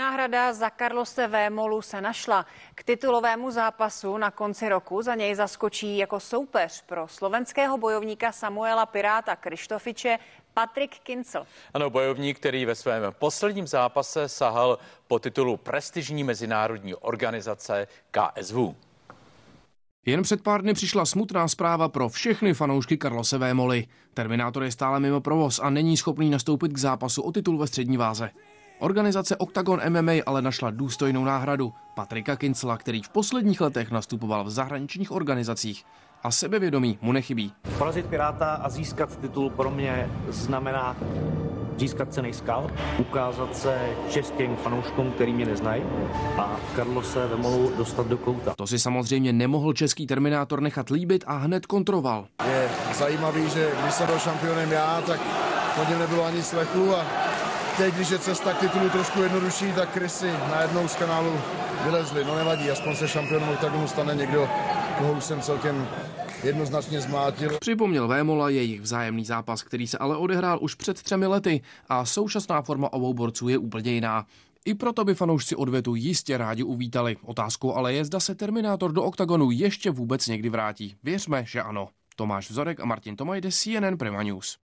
Náhrada za Carlose Vémolu se našla. K titulovému zápasu na konci roku za něj zaskočí jako soupeř pro slovenského bojovníka Samuela Piráta Krištofiče Patrik Kincel. Ano, bojovník, který ve svém posledním zápase sahal po titulu prestižní mezinárodní organizace KSV. Jen před pár dny přišla smutná zpráva pro všechny fanoušky Karlose Vémoly. Terminátor je stále mimo provoz a není schopný nastoupit k zápasu o titul ve střední váze. Organizace Octagon MMA ale našla důstojnou náhradu. Patrika Kincla, který v posledních letech nastupoval v zahraničních organizacích a sebevědomí mu nechybí. Porazit Piráta a získat titul pro mě znamená získat cený skal, ukázat se českým fanouškům, který mě neznají a Karlose Vemolu dostat do kouta. To si samozřejmě nemohl český Terminátor nechat líbit a hned kontroval. Je zajímavý, že když jsem byl šampionem já, tak po něm nebylo ani slechu a teď, když je cesta k titulu trošku jednodušší, tak krysy najednou z kanálu vylezly. No nevadí, aspoň se šampionem oktagonu stane někdo, koho už jsem celkem jednoznačně zmátil. Připomněl Vémola jejich vzájemný zápas, který se ale odehrál už před třemi lety a současná forma obou borců je úplně jiná. I proto by fanoušci odvetu jistě rádi uvítali. Otázkou ale je, zda se Terminátor do oktagonu ještě vůbec někdy vrátí. Věřme, že ano. Tomáš Vzorek a Martin Tomajde, CNN Prima News.